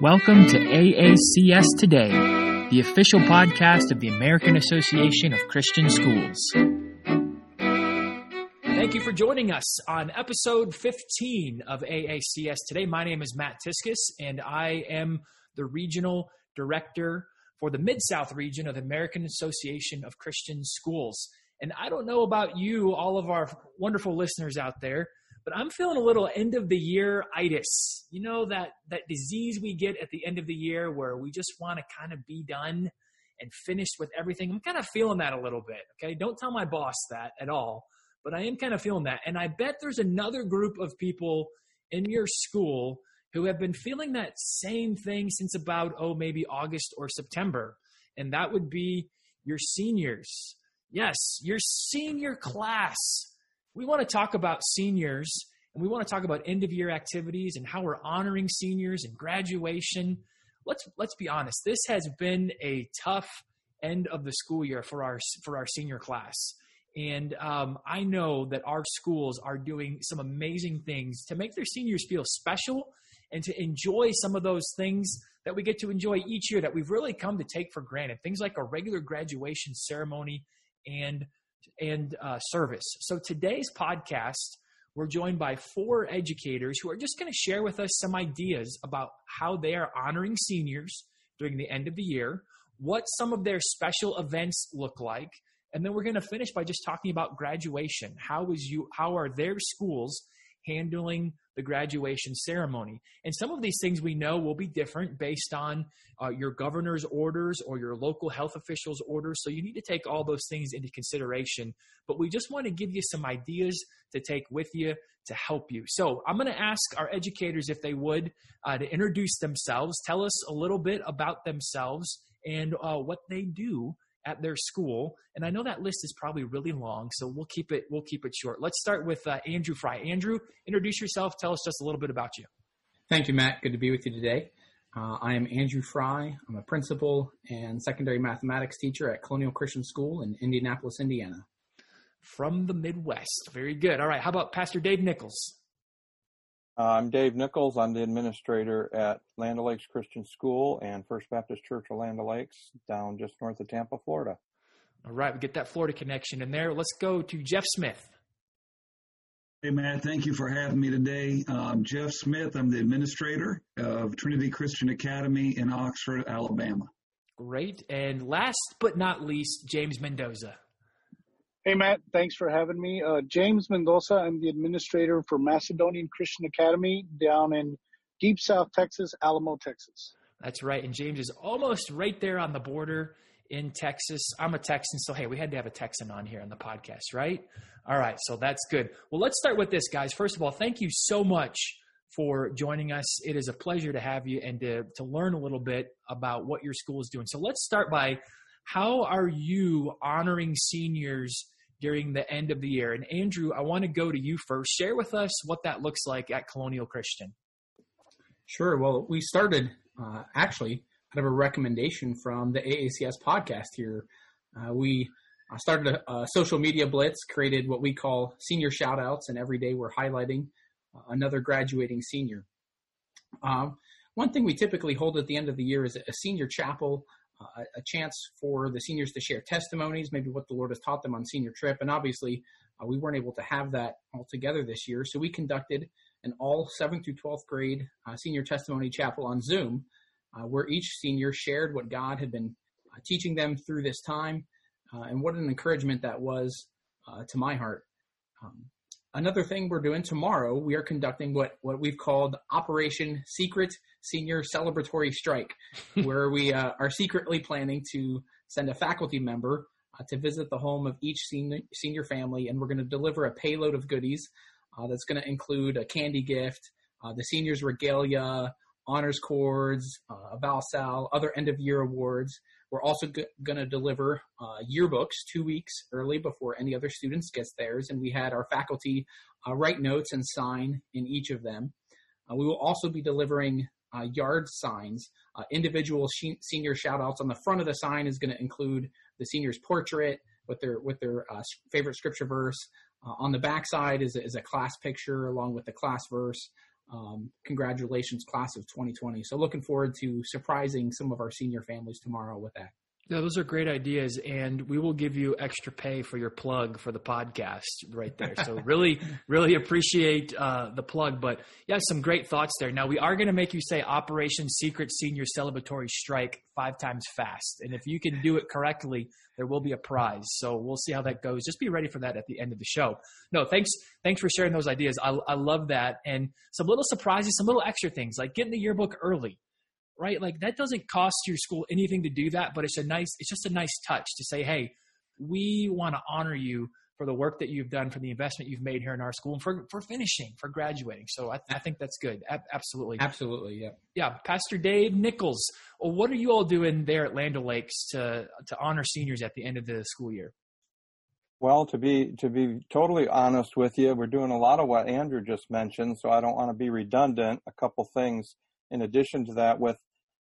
Welcome to AACS Today, the official podcast of the American Association of Christian Schools. Thank you for joining us on episode 15 of AACS Today. My name is Matt Tiskus, and I am the regional director for the Mid South region of the American Association of Christian Schools. And I don't know about you, all of our wonderful listeners out there, but I'm feeling a little end of the year itis. You know that that disease we get at the end of the year where we just want to kind of be done and finished with everything. I'm kind of feeling that a little bit. Okay, don't tell my boss that at all, but I am kind of feeling that. And I bet there's another group of people in your school who have been feeling that same thing since about oh maybe August or September, and that would be your seniors. Yes, your senior class we want to talk about seniors and we want to talk about end of year activities and how we're honoring seniors and graduation. Let's let's be honest. This has been a tough end of the school year for our for our senior class. And um, I know that our schools are doing some amazing things to make their seniors feel special and to enjoy some of those things that we get to enjoy each year that we've really come to take for granted. Things like a regular graduation ceremony and and uh, service. So today's podcast, we're joined by four educators who are just going to share with us some ideas about how they are honoring seniors during the end of the year, what some of their special events look like, and then we're going to finish by just talking about graduation. How is you? How are their schools handling the graduation ceremony. And some of these things we know will be different based on uh, your governor's orders or your local health officials' orders. So you need to take all those things into consideration. But we just want to give you some ideas to take with you to help you. So I'm going to ask our educators if they would uh, to introduce themselves, tell us a little bit about themselves and uh, what they do at their school. And I know that list is probably really long, so we'll keep it we'll keep it short. Let's start with uh, Andrew Fry. Andrew, introduce yourself. Tell us just a little bit about you. Thank you, Matt. Good to be with you today. Uh, I am Andrew Fry. I'm a principal and secondary mathematics teacher at Colonial Christian School in Indianapolis, Indiana. From the Midwest. Very good. All right. How about Pastor Dave Nichols? Uh, I'm Dave Nichols. I'm the administrator at Land O'Lakes Christian School and First Baptist Church of Land O'Lakes down just north of Tampa, Florida. All right, we get that Florida connection in there. Let's go to Jeff Smith. Hey, Matt, thank you for having me today. Um, Jeff Smith, I'm the administrator of Trinity Christian Academy in Oxford, Alabama. Great. And last but not least, James Mendoza. Hey, Matt. Thanks for having me. Uh, James Mendoza. I'm the administrator for Macedonian Christian Academy down in deep South Texas, Alamo, Texas. That's right. And James is almost right there on the border in Texas. I'm a Texan, so hey, we had to have a Texan on here on the podcast, right? All right, so that's good. Well, let's start with this, guys. First of all, thank you so much for joining us. It is a pleasure to have you and to, to learn a little bit about what your school is doing. So let's start by how are you honoring seniors during the end of the year? And Andrew, I want to go to you first. Share with us what that looks like at Colonial Christian. Sure. Well, we started uh, actually out of a recommendation from the AACS podcast here. Uh, we uh, started a, a, social media blitz, created what we call senior shoutouts, and every day we're highlighting uh, another graduating senior. Um, one thing we typically hold at the end of the year is a senior chapel uh, a chance for the seniors to share testimonies, maybe what the Lord has taught them on senior trip. And obviously, uh, we weren't able to have that all together this year. So we conducted an all 7th through 12th grade uh, senior testimony chapel on Zoom, uh, where each senior shared what God had been uh, teaching them through this time. Uh, and what an encouragement that was to my heart. Um, another thing we're doing tomorrow, we are conducting what, what we've called Operation Secret Senior Celebratory Strike, where we uh, are secretly planning to send a faculty member uh, to visit the home of each senior, senior family, and we're going to deliver a payload of goodies uh, that's going to include a candy gift, uh, the seniors' regalia, honors cords, uh, a valsal, other end of year awards. We're also g- going to deliver uh, yearbooks two weeks early before any other students gets theirs, and we had our faculty uh, write notes and sign in each of them. Uh, we will also be delivering uh, yard signs, uh, individual senior shoutouts. On the front of the sign is going to include the senior's portrait with their with their favorite scripture verse. on the back side is, is a class picture along with the class verse. Um, congratulations, class of 2020. So looking forward to surprising some of our senior families tomorrow with that. Yeah, those are great ideas, and we will give you extra pay for your plug for the podcast right there. So really, really appreciate uh, the plug. But yeah, some great thoughts there. Now we are going to make you say Operation Secret Senior Celebratory Strike five times fast, and if you can do it correctly, there will be a prize. So we'll see how that goes. Just be ready for that at the end of the show. No, thanks, thanks for sharing those ideas. I, I love that, and some little surprises, some little extra things like getting the yearbook early right? Like that doesn't cost your school anything to do that, but it's a nice, it's just a nice touch to say, hey, we want to honor you for the work that you've done, for the investment you've made here in our school, and for, for finishing, for graduating. So I, I think that's good. A- absolutely. Absolutely. Yeah. Yeah. Pastor Dave Nichols, well, what are you all doing there at Land Lakes to, to honor seniors at the end of the school year? Well, to be to be totally honest with you, we're doing a lot of what Andrew just mentioned, so I don't want to be redundant. A couple things in addition to that with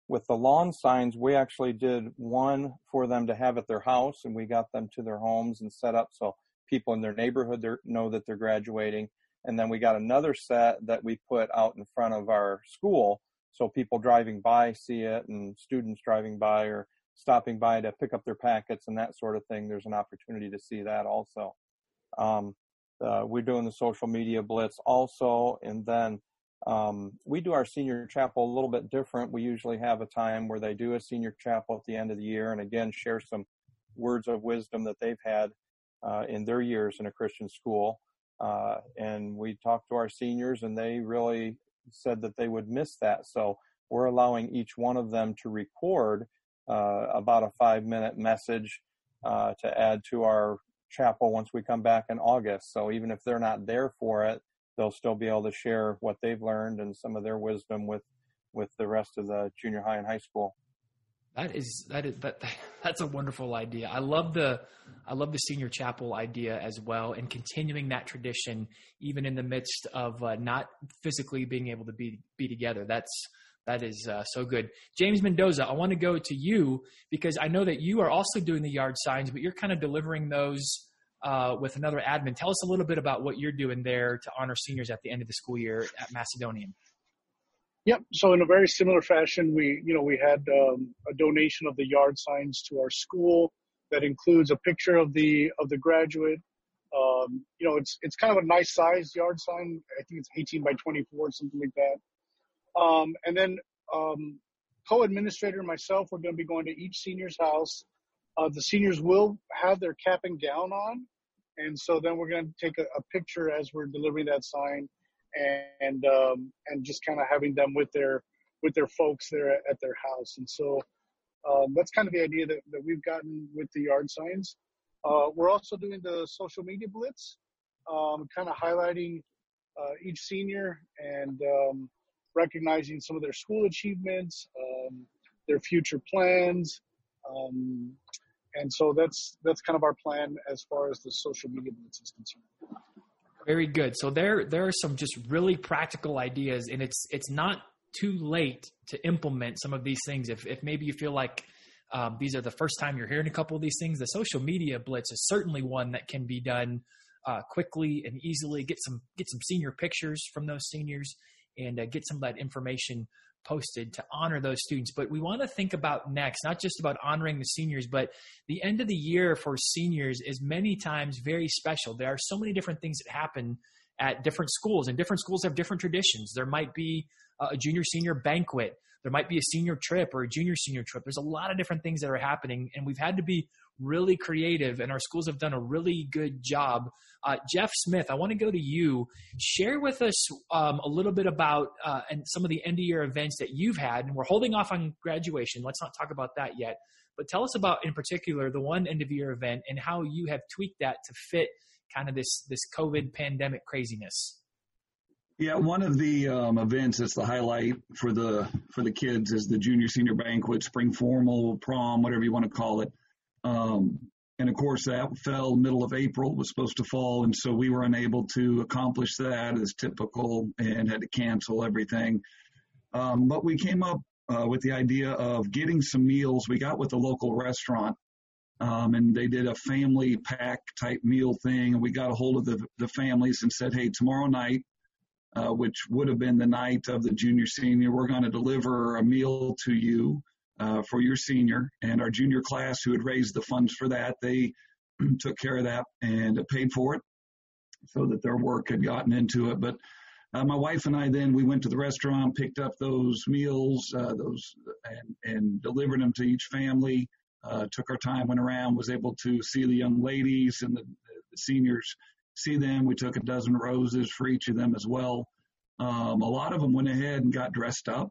with the lawn signs, we actually did one for them to have at their house, and we got them to their homes and set up so people in their neighborhood know that they're graduating. And then we got another set that we put out in front of our school, so people driving by see it, and students driving by or stopping by to pick up their packets and that sort of thing. There's an opportunity to see that also. Um, uh, we're doing the social media blitz also, and then um, we do our senior chapel a little bit different. We usually have a time where they do a senior chapel at the end of the year and again share some words of wisdom that they've had uh, in their years in a Christian school. Uh, and we talked to our seniors and they really said that they would miss that. So we're allowing each one of them to record uh, about a five minute message uh, to add to our chapel once we come back in August. So even if they're not there for it, they'll still be able to share what they've learned and some of their wisdom with with the rest of the junior high and high school. That is that is that that's a wonderful idea. I love the I love the senior chapel idea as well, and continuing that tradition even in the midst of uh, not physically being able to be be together. That's that is uh, so good. James Mendoza, I want to go to you because I know that you are also doing the yard signs, but you're kind of delivering those uh, with another admin. Tell us a little bit about what you're doing there to honor seniors at the end of the school year at Macedonian. Yep. So in a very similar fashion, we you know we had um, a donation of the yard signs to our school that includes a picture of the of the graduate. Um, you know, it's it's kind of a nice sized yard sign. I think it's 18 by 24, something like that. Um, and then um, co-administrator and myself, we're going to be going to each senior's house uh, the seniors will have their cap and gown on, and so then we're going to take a, a, picture as we're delivering that sign, and um, and just kind of having them with their with their folks there at, at their house. And so um, that's kind of the idea that, that we've gotten with the yard signs. Uh, we're also doing the social media blitz, um, kind of highlighting uh, each senior and um, recognizing some of their school achievements, um, their future plans, um, and so that's that's kind of our plan as far as the social media blitz is concerned. Very good. So there there are some just really practical ideas, and it's it's not too late to implement some of these things. If if maybe you feel like um, these are the first time you're hearing a couple of these things, the social media blitz is certainly one that can be done uh, quickly and easily. Get some get some senior pictures from those seniors, and uh, get some of that information posted to honor those students. But we want to think about next, not just about honoring the seniors, but the end of the year for seniors is many times very special. There are so many different things that happen at different schools, and different schools have different traditions. There might be a junior senior banquet. There might be a senior trip or a junior senior trip. There's a lot of different things that are happening, and we've had to be really creative, and our schools have done a really good job. Uh, Jeff Smith, I want to go to you. Share with us um, a little bit about uh, and some of the end of year events that you've had. And we're holding off on graduation. Let's not talk about that yet. But tell us about, in particular, the one end of year event and how you have tweaked that to fit kind of this this COVID pandemic craziness. Yeah, one of the um, events that's the highlight for the for the kids is the junior senior banquet, spring formal, prom, whatever you want to call it. Um, and of course, that fell middle of April, was supposed to fall. And so we were unable to accomplish that as typical and had to cancel everything. Um, but we came up uh, with the idea of getting some meals. We got with a local restaurant um, and they did a family pack type meal thing. And we got a hold of the, the families and said, hey, tomorrow night, uh, which would have been the night of the junior senior. We're going to deliver a meal to you uh, for your senior. And our junior class, who had raised the funds for that, they took care of that and paid for it so that their work had gotten into it. But uh, my wife and I then we went to the restaurant, picked up those meals, uh, those and, and delivered them to each family. Uh, took our time, went around, was able to see the young ladies and the, the seniors see them. We took a dozen roses for each of them as well. Um, a lot of them went ahead and got dressed up.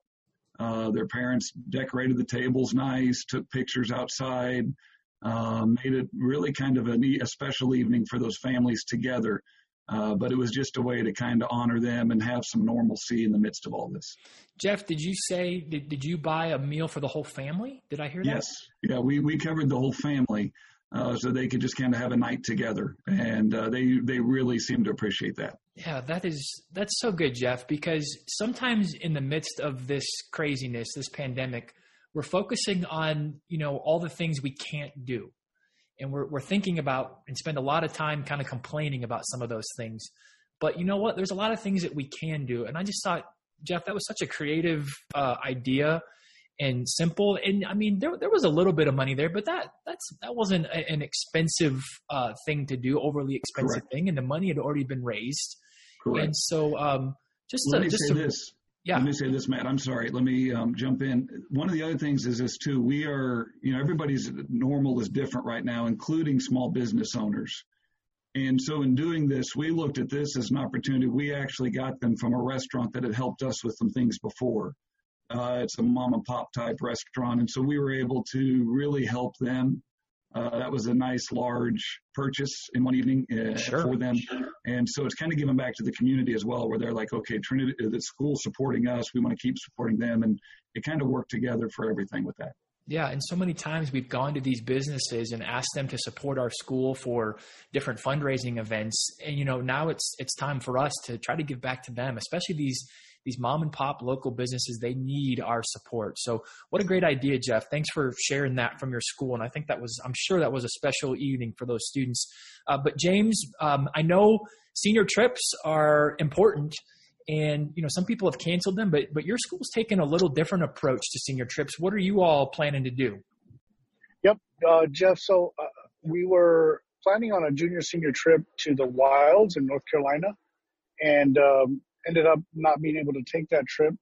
Uh, their parents decorated the tables nice, took pictures outside, uh, made it really kind of a, a special evening for those families together. Uh, but it was just a way to kind of honor them and have some normalcy in the midst of all this. Jeff, did you say did, did you buy a meal for the whole family? Did I hear that? Yes, yeah, we we covered the whole family. Uh, so they could just kind of have a night together, and uh, they they really seem to appreciate that. Yeah, that is that's so good, Jeff. Because sometimes in the midst of this craziness, this pandemic, we're focusing on you know all the things we can't do, and we're we're thinking about and spend a lot of time kind of complaining about some of those things. But you know what? There's a lot of things that we can do, and I just thought, Jeff, that was such a creative uh, idea and simple. And I mean, there there was a little bit of money there, but that that's that wasn't a, an expensive uh, thing to do, overly expensive Correct. thing, and the money had already been raised. Correct. And so, um, just let to, me just say to, this. Yeah. Let me say this, Matt. I'm sorry. Let me um, jump in. One of the other things is this too. We are, you know, everybody's normal is different right now, including small business owners. And so in doing this, we looked at this as an opportunity. We actually got them from a restaurant that had helped us with some things before. Uh, it's a mom and pop type restaurant. And so we were able to really help them. Uh, that was a nice large purchase in one evening uh, sure. for them. And so it's kind of giving back to the community as well, where they're like, okay, Trinity, uh, the school's supporting us. We want to keep supporting them. And it kind of worked together for everything with that. Yeah, and so many times we've gone to these businesses and asked them to support our school for different fundraising events. And you know, now it's it's time for us to try to give back to them, especially these these mom and pop local businesses, they need our support. So what a great idea, Jeff. Thanks for sharing that from your school. And I think that was, I'm sure that was a special evening for those students. Uh, but James, um, I know senior trips are important and you know some people have canceled them but but your school's taken a little different approach to senior trips what are you all planning to do yep uh, jeff so uh, we were planning on a junior senior trip to the wilds in north carolina and um, ended up not being able to take that trip.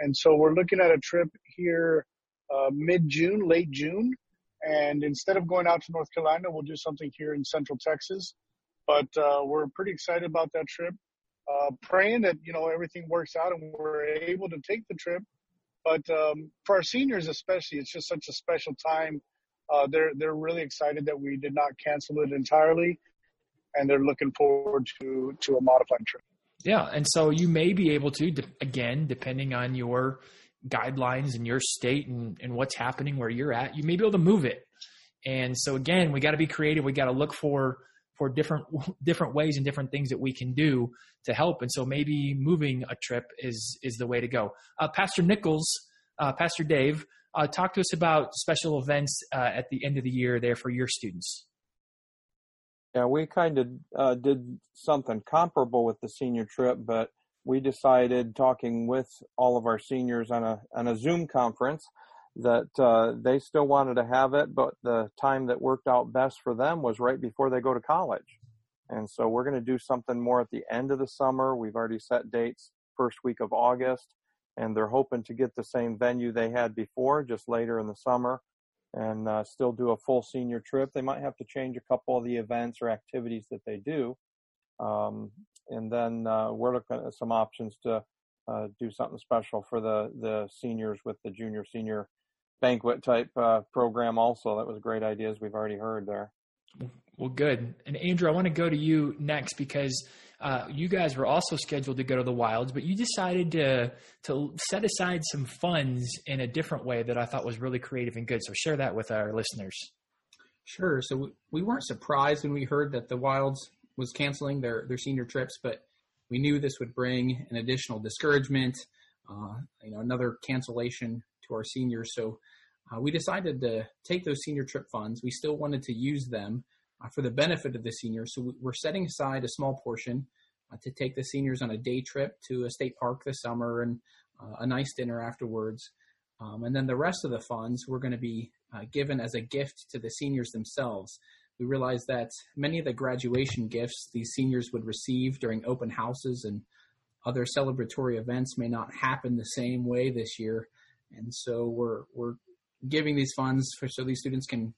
And so we're looking at a trip here uh, mid June, late June. And instead of going out to North Carolina, we'll do something here in Central Texas. But uh, we're pretty excited about that trip. Uh, praying that you know everything works out and we're able to take the trip. But um, for our seniors, especially, it's just such a special time. Uh, they're they're really excited that we did not cancel it entirely, and they're looking forward to to a modified trip. Yeah, and so you may be able to, again, depending on your guidelines and your state and, and what's happening where you're at, you may be able to move it. And so again, we got to be creative. We got to look for for different different ways and different things that we can do to help. And so maybe moving a trip is is the way to go. Uh, Pastor Nichols, uh, Pastor Dave, uh, talk to us about special events uh, at the end of the year there for your students. Yeah, we kind of uh, did something comparable with the senior trip, but we decided, talking with all of our seniors on a on a Zoom conference, that uh, they still wanted to have it, but the time that worked out best for them was right before they go to college. And so we're going to do something more at the end of the summer. We've already set dates first week of August, and they're hoping to get the same venue they had before, just later in the summer and uh, still do a full senior trip. They might have to change a couple of the events or activities that they do. Um, and then uh, we're looking at some options to uh, do something special for the, the seniors with the junior senior banquet type uh, program also. That was great ideas we've already heard there. Well, good. And Andrew, I want to go to you next because uh, you guys were also scheduled to go to the Wilds, but you decided to to set aside some funds in a different way that I thought was really creative and good. So share that with our listeners. Sure. So we weren't surprised when we heard that the Wilds was canceling their their senior trips, but we knew this would bring an additional discouragement, uh, you know, another cancellation to our seniors. So uh, we decided to take those senior trip funds. We still wanted to use them for the benefit of the seniors. So we're setting aside a small portion uh, to take the seniors on a day trip to a state park this summer and uh, a nice dinner afterwards. Um, and then the rest of the funds we're going to be uh, given as a gift to the seniors themselves. We realized that many of the graduation gifts these seniors would receive during open houses and other celebratory events may not happen the same way this year, and so we're we're giving these funds for so these students can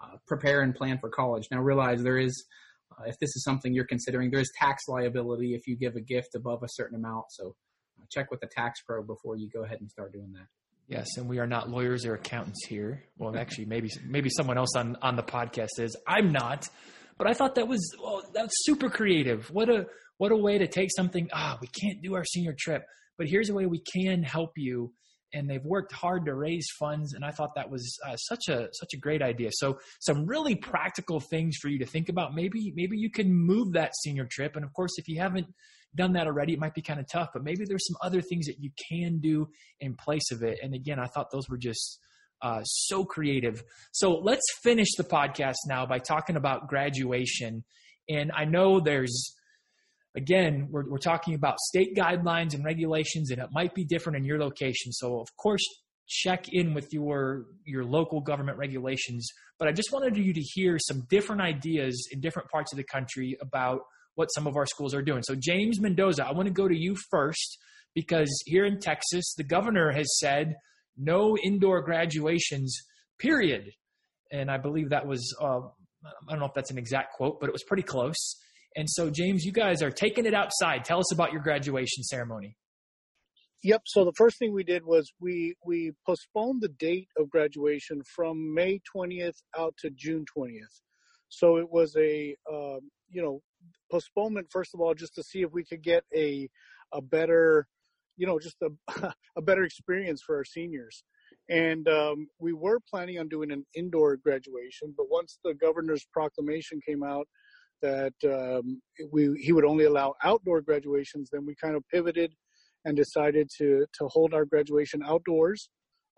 uh, prepare and plan for college. Now realize there is, uh, if this is something you're considering, there is tax liability if you give a gift above a certain amount. So uh, check with the tax pro before you go ahead and start doing that. Yes, and we are not lawyers or accountants here. Well, actually, maybe maybe someone else on on the podcast is. I'm not, but I thought that was well, that's super creative. What a what a way to take something. Ah, we can't do our senior trip, but here's a way we can help you. And they've worked hard to raise funds, and I thought that was uh, such a such a great idea. So, some really practical things for you to think about. Maybe maybe you can move that senior trip, and of course, if you haven't done that already, it might be kind of tough, but maybe there's some other things that you can do in place of it. And again, I thought those were just uh, so creative. So let's finish the podcast now by talking about graduation. And I know there's, again, we're, we're talking about state guidelines and regulations, and it might be different in your location. So, of course, check in with your your local government regulations. But I just wanted you to hear some different ideas in different parts of the country about what some of our schools are doing. So, James Mendoza, I want to go to you first because here in Texas, the governor has said no indoor graduations, period. And I believe that was, uh, I don't know if that's an exact quote, but it was pretty close. And so, James, you guys are taking it outside. Tell us about your graduation ceremony. Yep. So the first thing we did was we we postponed the date of graduation from May 20th out to June 20th. So it was a um, you know postponement first of all just to see if we could get a a better you know just a a better experience for our seniors and um, we were planning on doing an indoor graduation but once the governor's proclamation came out that um, we he would only allow outdoor graduations then we kind of pivoted and decided to to hold our graduation outdoors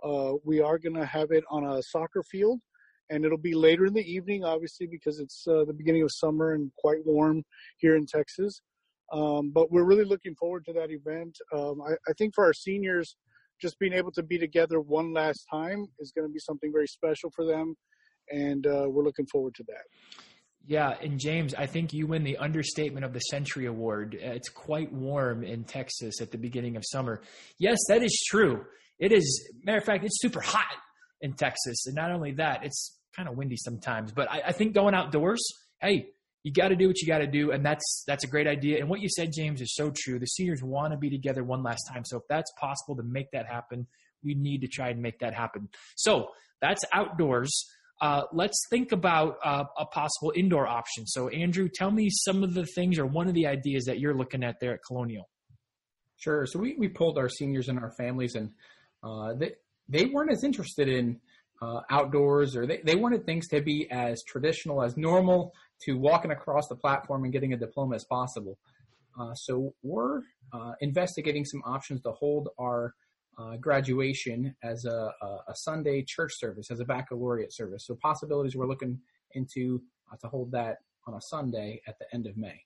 uh, we are going to have it on a soccer field and it'll be later in the evening, obviously, because it's uh, the beginning of summer and quite warm here in Texas. Um, but we're really looking forward to that event. Um, I, I, think for our seniors, just being able to be together one last time is going to be something very special for them, and uh, we're looking forward to that. Yeah, and James, I think you win the understatement of the century award. It's quite warm in Texas at the beginning of summer. Yes, that is true. It is. Matter of fact, it's super hot in Texas, and not only that, it's kind of windy sometimes. But I, I think going outdoors, hey, you got to do what you got to do, and that's that's a great idea. And what you said, James, is so true. The seniors want to be together one last time, so if that's possible to make that happen, we need to try and make that happen. So that's outdoors. Uh, let's think about uh, a possible indoor option. So, Andrew, tell me some of the things or one of the ideas that you're looking at there at Colonial. Sure. So we, we pulled our seniors and our families, and uh, they they weren't as interested in uh, outdoors, or they, they wanted things to be as traditional, as normal to walking across the platform and getting a diploma as possible. Uh, so we're uh, investigating some options to hold our uh, graduation as a, a, Sunday church service, as a baccalaureate service. So possibilities we're looking into uh, to hold that on a Sunday at the end of May.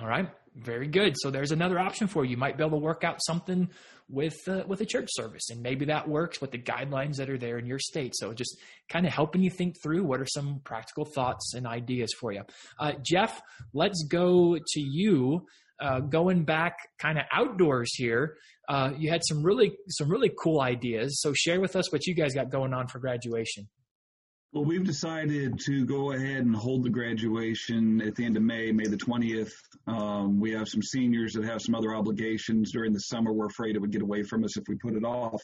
All right, very good. So there's another option for you. You might be able to work out something with uh, with a church service, and maybe that works with the guidelines that are there in your state. So just kind of helping you think through what are some practical thoughts and ideas for you. Uh, Jeff, let's go to you. Uh, going back kind of outdoors here, uh, you had some really some really cool ideas. So share with us what you guys got going on for graduation. Well, we've decided to go ahead and hold the graduation at the end of May, May the 20th. Um, we have some seniors that have some other obligations during the summer. We're afraid it would get away from us if we put it off.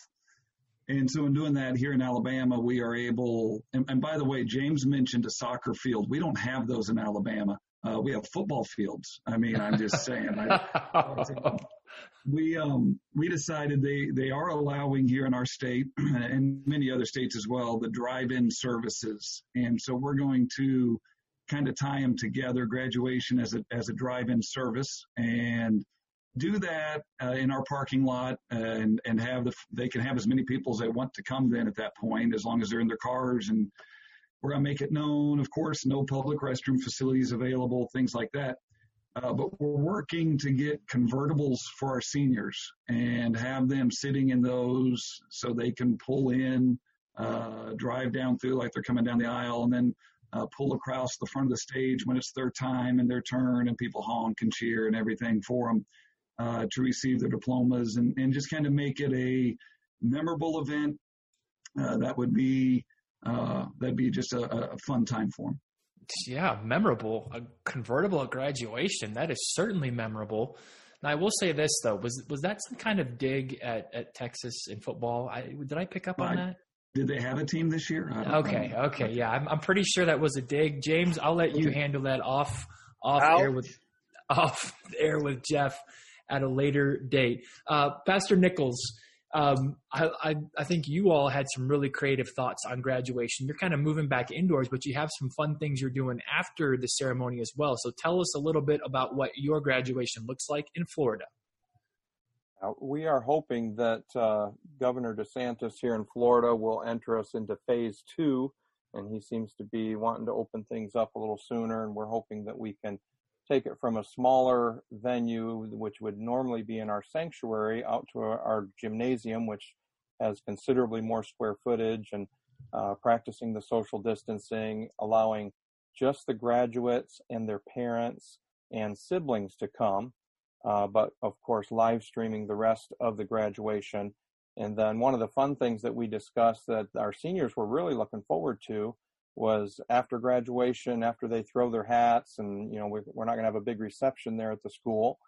And so in doing that here in Alabama, we are able, and, and by the way, James mentioned a soccer field. We don't have those in Alabama. Uh, we have football fields. I mean, I'm just saying. I, we um, we decided they they are allowing here in our state and many other states as well the drive-in services, and so we're going to kind of tie them together. Graduation as a as a drive-in service and do that uh, in our parking lot and and have the they can have as many people as they want to come then at that point as long as they're in their cars and we're going to make it known of course no public restroom facilities available things like that Uh, but we're working to get convertibles for our seniors and have them sitting in those so they can pull in, uh, drive down through like they're coming down the aisle, and then uh, pull across the front of the stage when it's their time and their turn, and people honk and cheer and everything for them uh, to receive their diplomas, and, and just kind of make it a memorable event. Uh, that would be uh, that'd be just a, a fun time for them yeah, memorable. A convertible at graduation. That is certainly memorable. Now, I will say this though: was was that some kind of dig at, at Texas in football? I, did I pick up on that? Did they have a team this year? Okay, okay, yeah, I'm, I'm pretty sure that was a dig. James, I'll let you handle that off off Ouch. air with off air with Jeff at a later date. Uh, Pastor Nichols, um, I, I, I, think you all had some really creative thoughts on graduation. You're kind of moving back indoors, but you have some fun things you're doing after the ceremony as well. So tell us a little bit about what your graduation looks like in Florida. We are hoping that uh, Governor DeSantis here in Florida will enter us into phase two, and he seems to be wanting to open things up a little sooner. And we're hoping that we can take it from a smaller venue, which would normally be in our sanctuary, out to our, gymnasium, which has considerably more square footage, and uh, practicing the social distancing, allowing just the graduates and their parents and siblings to come, uh, but of course, live streaming the rest of the graduation. And then one of the fun things that we discussed that our seniors were really looking forward to was after graduation, after they throw their hats, and you know we're, we're not going to have a big reception there at the school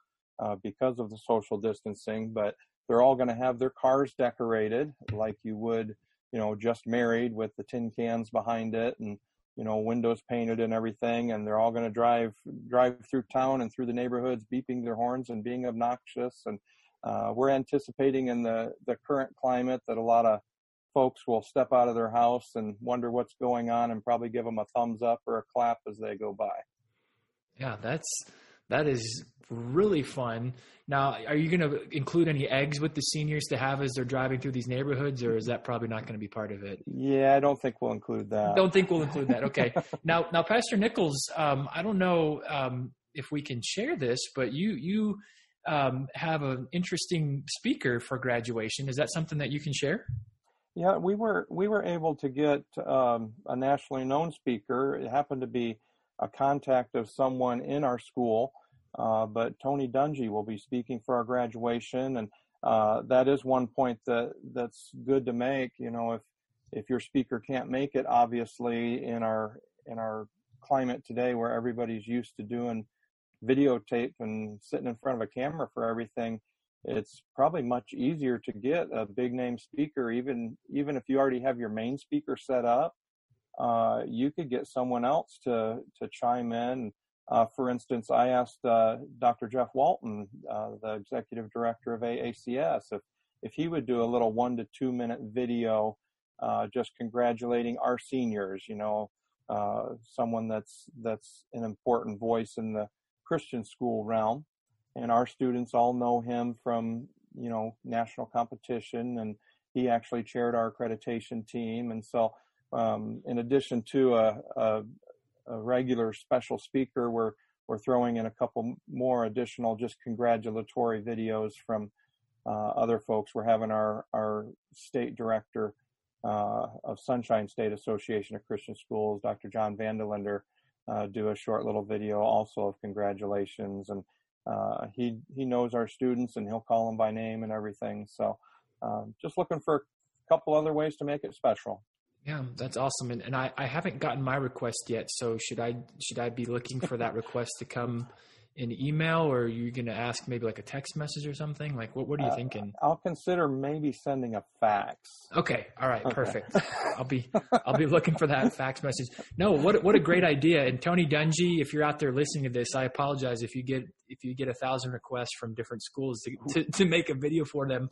uh, because of the social distancing, but they're all going to have their cars decorated like you would, you know, just married with the tin cans behind it and you know windows painted and everything, and they're all going to drive drive through town and through the neighborhoods, beeping their horns and being obnoxious. And uh, we're anticipating in the the current climate that a lot of folks will step out of their house and wonder what's going on and probably give them a thumbs up or a clap as they go by. Yeah, that's that is really fun. Now, are you going to include any eggs with the seniors to have as they're driving through these neighborhoods, or is that probably not going to be part of it? Yeah, I don't think we'll include that. Don't think we'll include that. Okay. now, now, Pastor Nichols, um, I don't know um, if we can share this, but you you um, have an interesting speaker for graduation. Is that something that you can share? Yeah, we were we were able to get um, a nationally known speaker. It happened to be a contact of someone in our school, uh, but Tony Dungy will be speaking for our graduation, and uh, that is one point that that's good to make. You know, if if your speaker can't make it, obviously in our in our climate today, where everybody's used to doing videotape and sitting in front of a camera for everything, it's probably much easier to get a big name speaker even even if you already have your main speaker set up uh, you could get someone else to to chime in. Uh, for instance i asked uh, dr jeff walton uh, the executive director of aacs if if he would do a little one to two minute video uh, just congratulating our seniors you know uh, someone that's that's an important voice in the christian school realm and our students all know him from you know national competition and he actually chaired our accreditation team. And so um, in addition to a, a, a, regular special speaker we're we're throwing in a couple more additional just congratulatory videos from uh, other folks. We're having our our state director uh, of sunshine state association of christian schools dr john vandelander uh, do a short little video also of congratulations. And uh, he he knows our students and he'll call them by name and everything. So um, just looking for a couple other ways to make it special. Yeah, that's awesome. And, and I, I haven't gotten my request yet. So should I should I be looking for that request to come in email or are you going to ask maybe like a text message or something? Like what, what are you uh, thinking? I'll consider maybe sending a fax. Okay. All right. Perfect. I'll be, I'll be looking for that fax message. No, what, what a great idea. And Tony Dungy, if you're out there listening to this, I apologize if you get, if you get a thousand requests from different schools to, to, to make a video for them.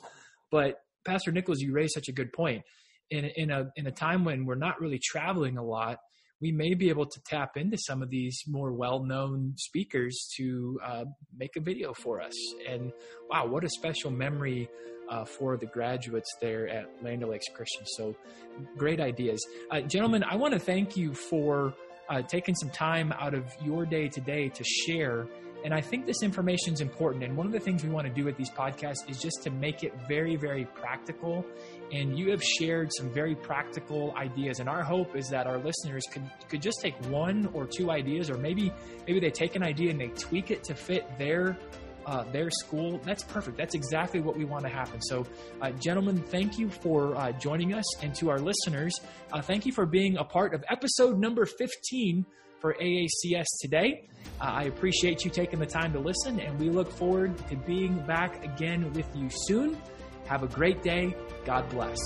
But Pastor Nichols, you raised such a good point. In, in a, in a time when we're not really traveling a lot, we may be able to tap into some of these more well-known speakers to uh, make a video for us. And wow, what a special memory uh, for the graduates there at Land O'Lakes Christian. So great ideas, uh, gentlemen. I want to thank you for uh, taking some time out of your day today to share And I think this information is important. And one of the things we want to do with these podcasts is just to make it very, very practical. And you have shared some very practical ideas. And our hope is that our listeners could, could just take one or two ideas, or maybe maybe they take an idea and they tweak it to fit their uh, their school. That's perfect. That's exactly what we want to happen. So, uh, gentlemen, thank you for uh, joining us. And to our listeners, uh, thank you for being a part of episode number 15 for AACS today. Uh, I appreciate you taking the time to listen, and we look forward to being back again with you soon. Have a great day. God bless.